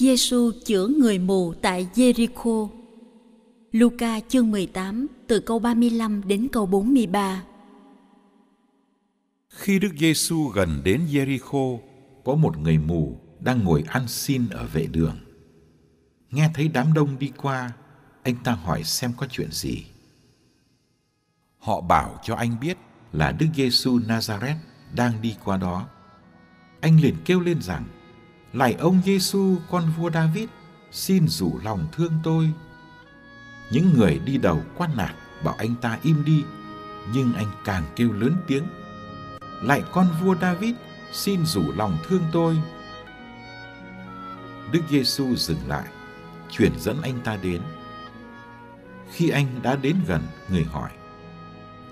Giêsu chữa người mù tại Jericho. Luca chương 18 từ câu 35 đến câu 43. Khi Đức Giêsu gần đến Jericho, có một người mù đang ngồi ăn xin ở vệ đường. Nghe thấy đám đông đi qua, anh ta hỏi xem có chuyện gì. Họ bảo cho anh biết là Đức Giêsu Nazareth đang đi qua đó. Anh liền kêu lên rằng: Lạy ông Giêsu con vua David, xin rủ lòng thương tôi. Những người đi đầu quan nạt bảo anh ta im đi, nhưng anh càng kêu lớn tiếng. Lạy con vua David, xin rủ lòng thương tôi. Đức Giêsu dừng lại, chuyển dẫn anh ta đến. Khi anh đã đến gần, người hỏi: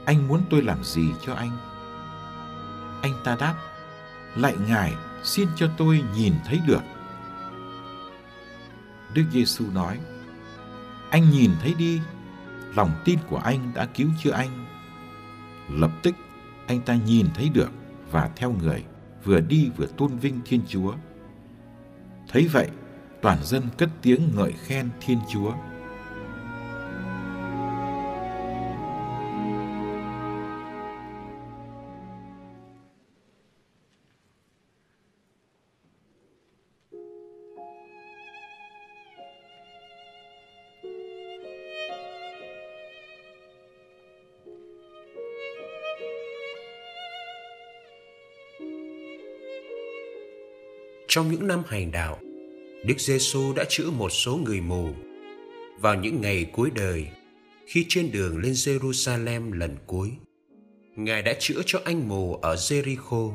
Anh muốn tôi làm gì cho anh? Anh ta đáp: Lạy Ngài, xin cho tôi nhìn thấy được. Đức Giêsu nói: Anh nhìn thấy đi, lòng tin của anh đã cứu chữa anh. Lập tức anh ta nhìn thấy được và theo người vừa đi vừa tôn vinh Thiên Chúa. Thấy vậy, toàn dân cất tiếng ngợi khen Thiên Chúa. Trong những năm hành đạo, Đức Giêsu đã chữa một số người mù. Vào những ngày cuối đời, khi trên đường lên Jerusalem lần cuối, Ngài đã chữa cho anh mù ở Jericho.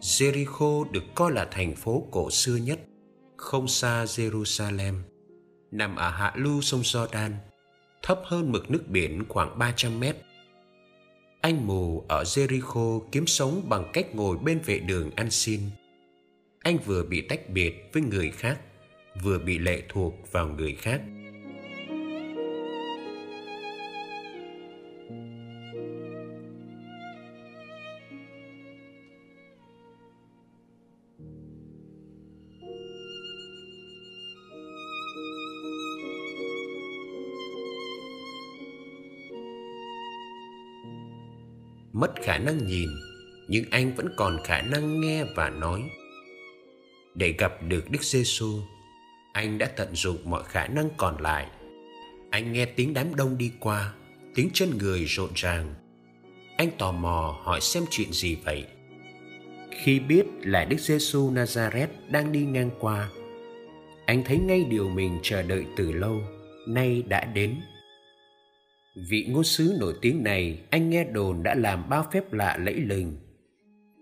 Jericho được coi là thành phố cổ xưa nhất, không xa Jerusalem, nằm ở hạ lưu sông Jordan, thấp hơn mực nước biển khoảng 300 mét. Anh mù ở Jericho kiếm sống bằng cách ngồi bên vệ đường ăn xin anh vừa bị tách biệt với người khác, vừa bị lệ thuộc vào người khác. Mất khả năng nhìn, nhưng anh vẫn còn khả năng nghe và nói để gặp được Đức Giêsu, anh đã tận dụng mọi khả năng còn lại. Anh nghe tiếng đám đông đi qua, tiếng chân người rộn ràng. Anh tò mò hỏi xem chuyện gì vậy. Khi biết là Đức Giêsu Nazareth đang đi ngang qua, anh thấy ngay điều mình chờ đợi từ lâu, nay đã đến. Vị ngôn sứ nổi tiếng này anh nghe đồn đã làm bao phép lạ lẫy lừng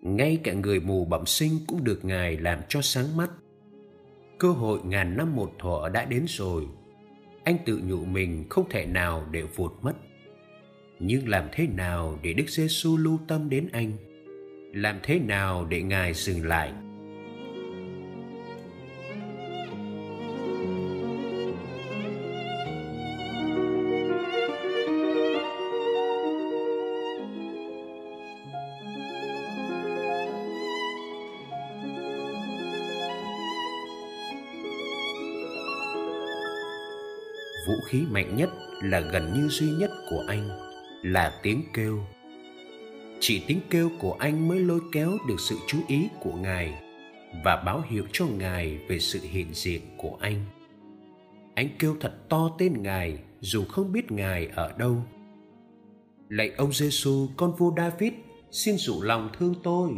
ngay cả người mù bẩm sinh cũng được ngài làm cho sáng mắt. Cơ hội ngàn năm một thuở đã đến rồi. Anh tự nhủ mình không thể nào để vụt mất. Nhưng làm thế nào để đức giêsu lưu tâm đến anh? Làm thế nào để ngài dừng lại? Vũ khí mạnh nhất là gần như duy nhất của anh là tiếng kêu chỉ tiếng kêu của anh mới lôi kéo được sự chú ý của ngài và báo hiệu cho ngài về sự hiện diện của anh anh kêu thật to tên ngài dù không biết ngài ở đâu Lạy ông Giêsu, con vua David, xin dụ lòng thương tôi.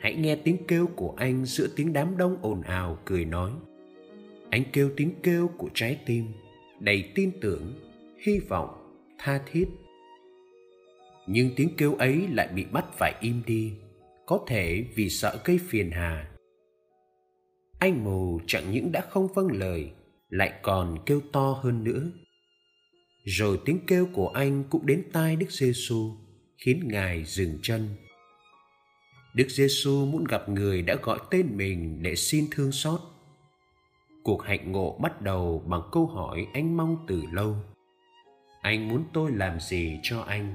Hãy nghe tiếng kêu của anh giữa tiếng đám đông ồn ào cười nói. Anh kêu tiếng kêu của trái tim, đầy tin tưởng, hy vọng, tha thiết. Nhưng tiếng kêu ấy lại bị bắt phải im đi, có thể vì sợ gây phiền hà. Anh mù chẳng những đã không vâng lời, lại còn kêu to hơn nữa. Rồi tiếng kêu của anh cũng đến tai Đức giê xu khiến Ngài dừng chân. Đức giê xu muốn gặp người đã gọi tên mình để xin thương xót. Cuộc hạnh ngộ bắt đầu bằng câu hỏi anh mong từ lâu. Anh muốn tôi làm gì cho anh?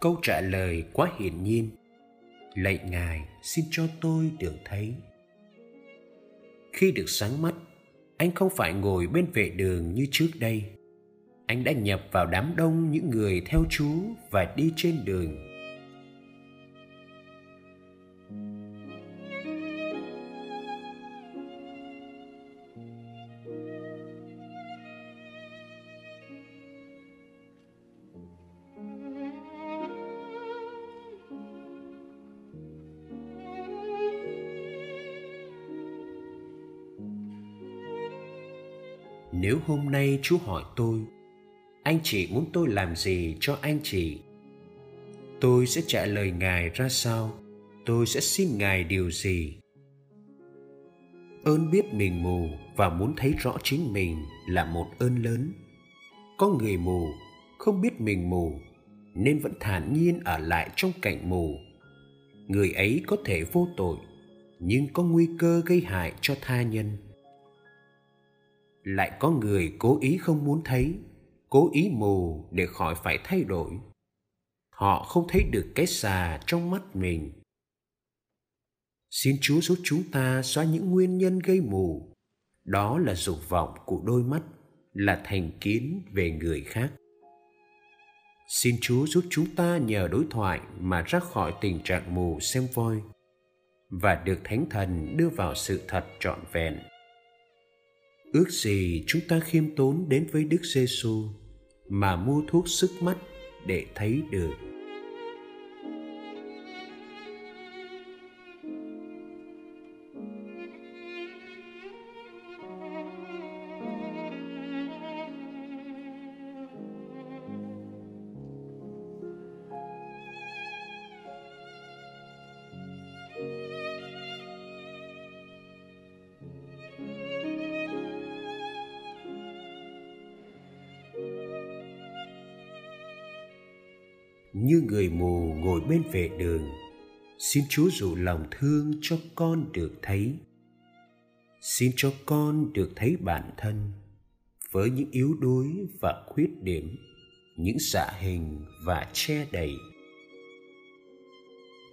Câu trả lời quá hiển nhiên. Lạy Ngài, xin cho tôi được thấy. Khi được sáng mắt, anh không phải ngồi bên vệ đường như trước đây anh đã nhập vào đám đông những người theo chú và đi trên đường. Nếu hôm nay Chúa hỏi tôi, anh chị muốn tôi làm gì cho anh chị? Tôi sẽ trả lời ngài ra sao? Tôi sẽ xin ngài điều gì? Ơn biết mình mù và muốn thấy rõ chính mình là một ơn lớn. Có người mù, không biết mình mù, nên vẫn thản nhiên ở lại trong cảnh mù. Người ấy có thể vô tội, nhưng có nguy cơ gây hại cho tha nhân lại có người cố ý không muốn thấy, cố ý mù để khỏi phải thay đổi. Họ không thấy được cái xà trong mắt mình. Xin chúa giúp chúng ta xóa những nguyên nhân gây mù. Đó là dục vọng của đôi mắt, là thành kiến về người khác. Xin chúa giúp chúng ta nhờ đối thoại mà ra khỏi tình trạng mù xem voi và được thánh thần đưa vào sự thật trọn vẹn ước gì chúng ta khiêm tốn đến với đức giêsu mà mua thuốc sức mắt để thấy được. Như người mù ngồi bên vệ đường. Xin chúa dụ lòng thương cho con được thấy. Xin cho con được thấy bản thân với những yếu đuối và khuyết điểm, những xạ hình và che đậy.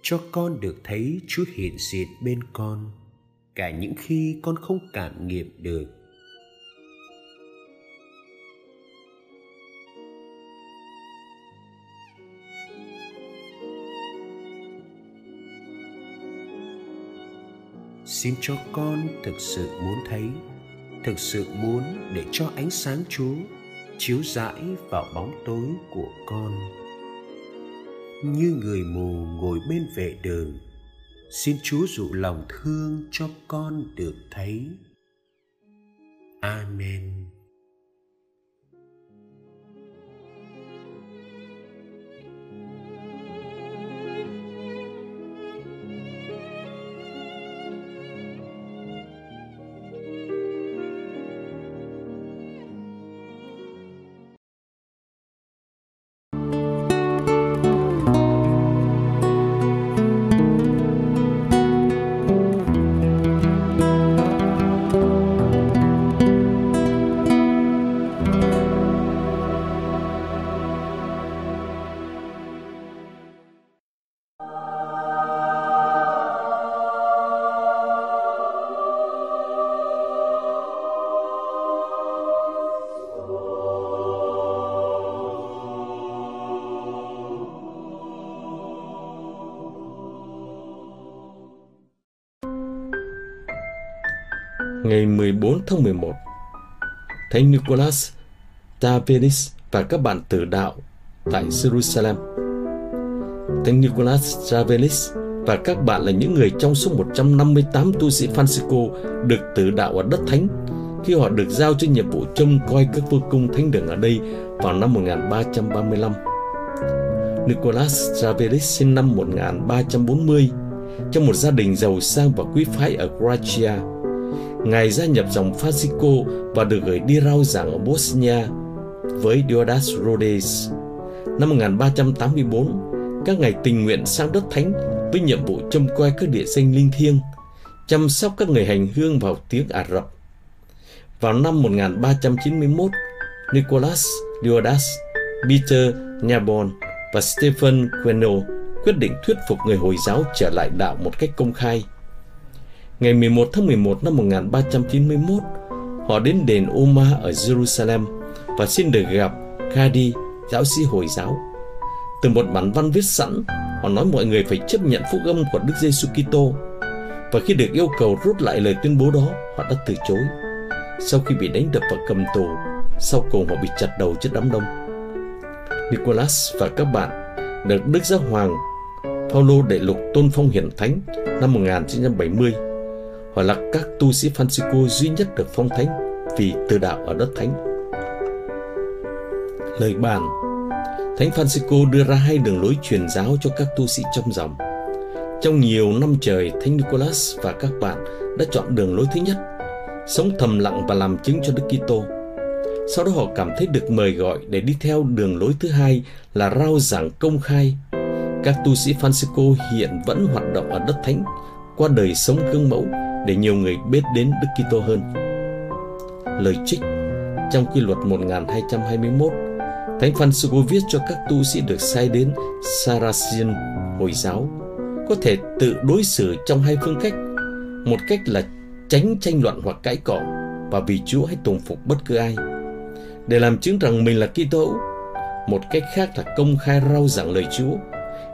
Cho con được thấy chúa hiện diện bên con, cả những khi con không cảm nghiệm được. Xin cho con thực sự muốn thấy, thực sự muốn để cho ánh sáng chúa chiếu rãi vào bóng tối của con. Như người mù ngồi bên vệ đường, xin chúa dụ lòng thương cho con được thấy. Amen. Ngày 14 tháng 11, Thánh Nicholas Tavenis và các bạn tử đạo tại Jerusalem. Thánh Nicholas Tavenis và các bạn là những người trong số 158 tu sĩ Francisco được tử đạo ở đất thánh khi họ được giao cho nhiệm vụ trông coi các vương cung thánh đường ở đây vào năm 1335. Nicholas Ravelis sinh năm 1340 trong một gia đình giàu sang và quý phái ở Croatia. Ngài gia nhập dòng Francisco và được gửi đi rao giảng ở Bosnia với Diodas Rhodes. Năm 1384, các ngài tình nguyện sang đất thánh với nhiệm vụ trông coi các địa danh linh thiêng, chăm sóc các người hành hương vào tiếng Ả Rập. Vào năm 1391, Nicholas Diodas, Peter Nabon và Stephen Queno quyết định thuyết phục người Hồi giáo trở lại đạo một cách công khai. Ngày 11 tháng 11 năm 1391, họ đến đền Oma ở Jerusalem và xin được gặp Khadi, giáo sĩ Hồi giáo. Từ một bản văn viết sẵn, họ nói mọi người phải chấp nhận phúc âm của Đức Giêsu Kitô. Và khi được yêu cầu rút lại lời tuyên bố đó, họ đã từ chối. Sau khi bị đánh đập và cầm tù, sau cùng họ bị chặt đầu trước đám đông. Nicholas và các bạn được Đức Giáo Hoàng Paulo Đệ Lục tôn phong hiển thánh năm 1970. Họ là các tu sĩ Francisco duy nhất được phong thánh vì từ đạo ở đất thánh. Lời bàn Thánh Francisco đưa ra hai đường lối truyền giáo cho các tu sĩ trong dòng. Trong nhiều năm trời, Thánh Nicholas và các bạn đã chọn đường lối thứ nhất, sống thầm lặng và làm chứng cho Đức Kitô. Sau đó họ cảm thấy được mời gọi để đi theo đường lối thứ hai là rao giảng công khai. Các tu sĩ Francisco hiện vẫn hoạt động ở đất thánh qua đời sống gương mẫu để nhiều người biết đến Đức Kitô hơn. Lời trích trong quy luật 1221 Thánh Francisco viết cho các tu sĩ được sai đến Saracen Hồi giáo có thể tự đối xử trong hai phương cách. Một cách là tránh tranh luận hoặc cãi cọ và vì Chúa hãy tùng phục bất cứ ai. Để làm chứng rằng mình là Kitô hữu, một cách khác là công khai rao giảng lời Chúa.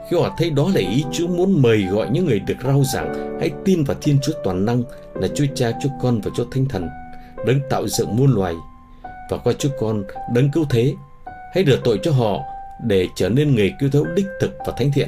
Khi họ thấy đó là ý Chúa muốn mời gọi những người được rao giảng hãy tin vào Thiên Chúa toàn năng là Chúa Cha, Chúa Con và Chúa Thánh Thần, đấng tạo dựng muôn loài và qua Chúa Con đấng cứu thế hãy rửa tội cho họ để trở nên người cứu thấu đích thực và thánh thiện.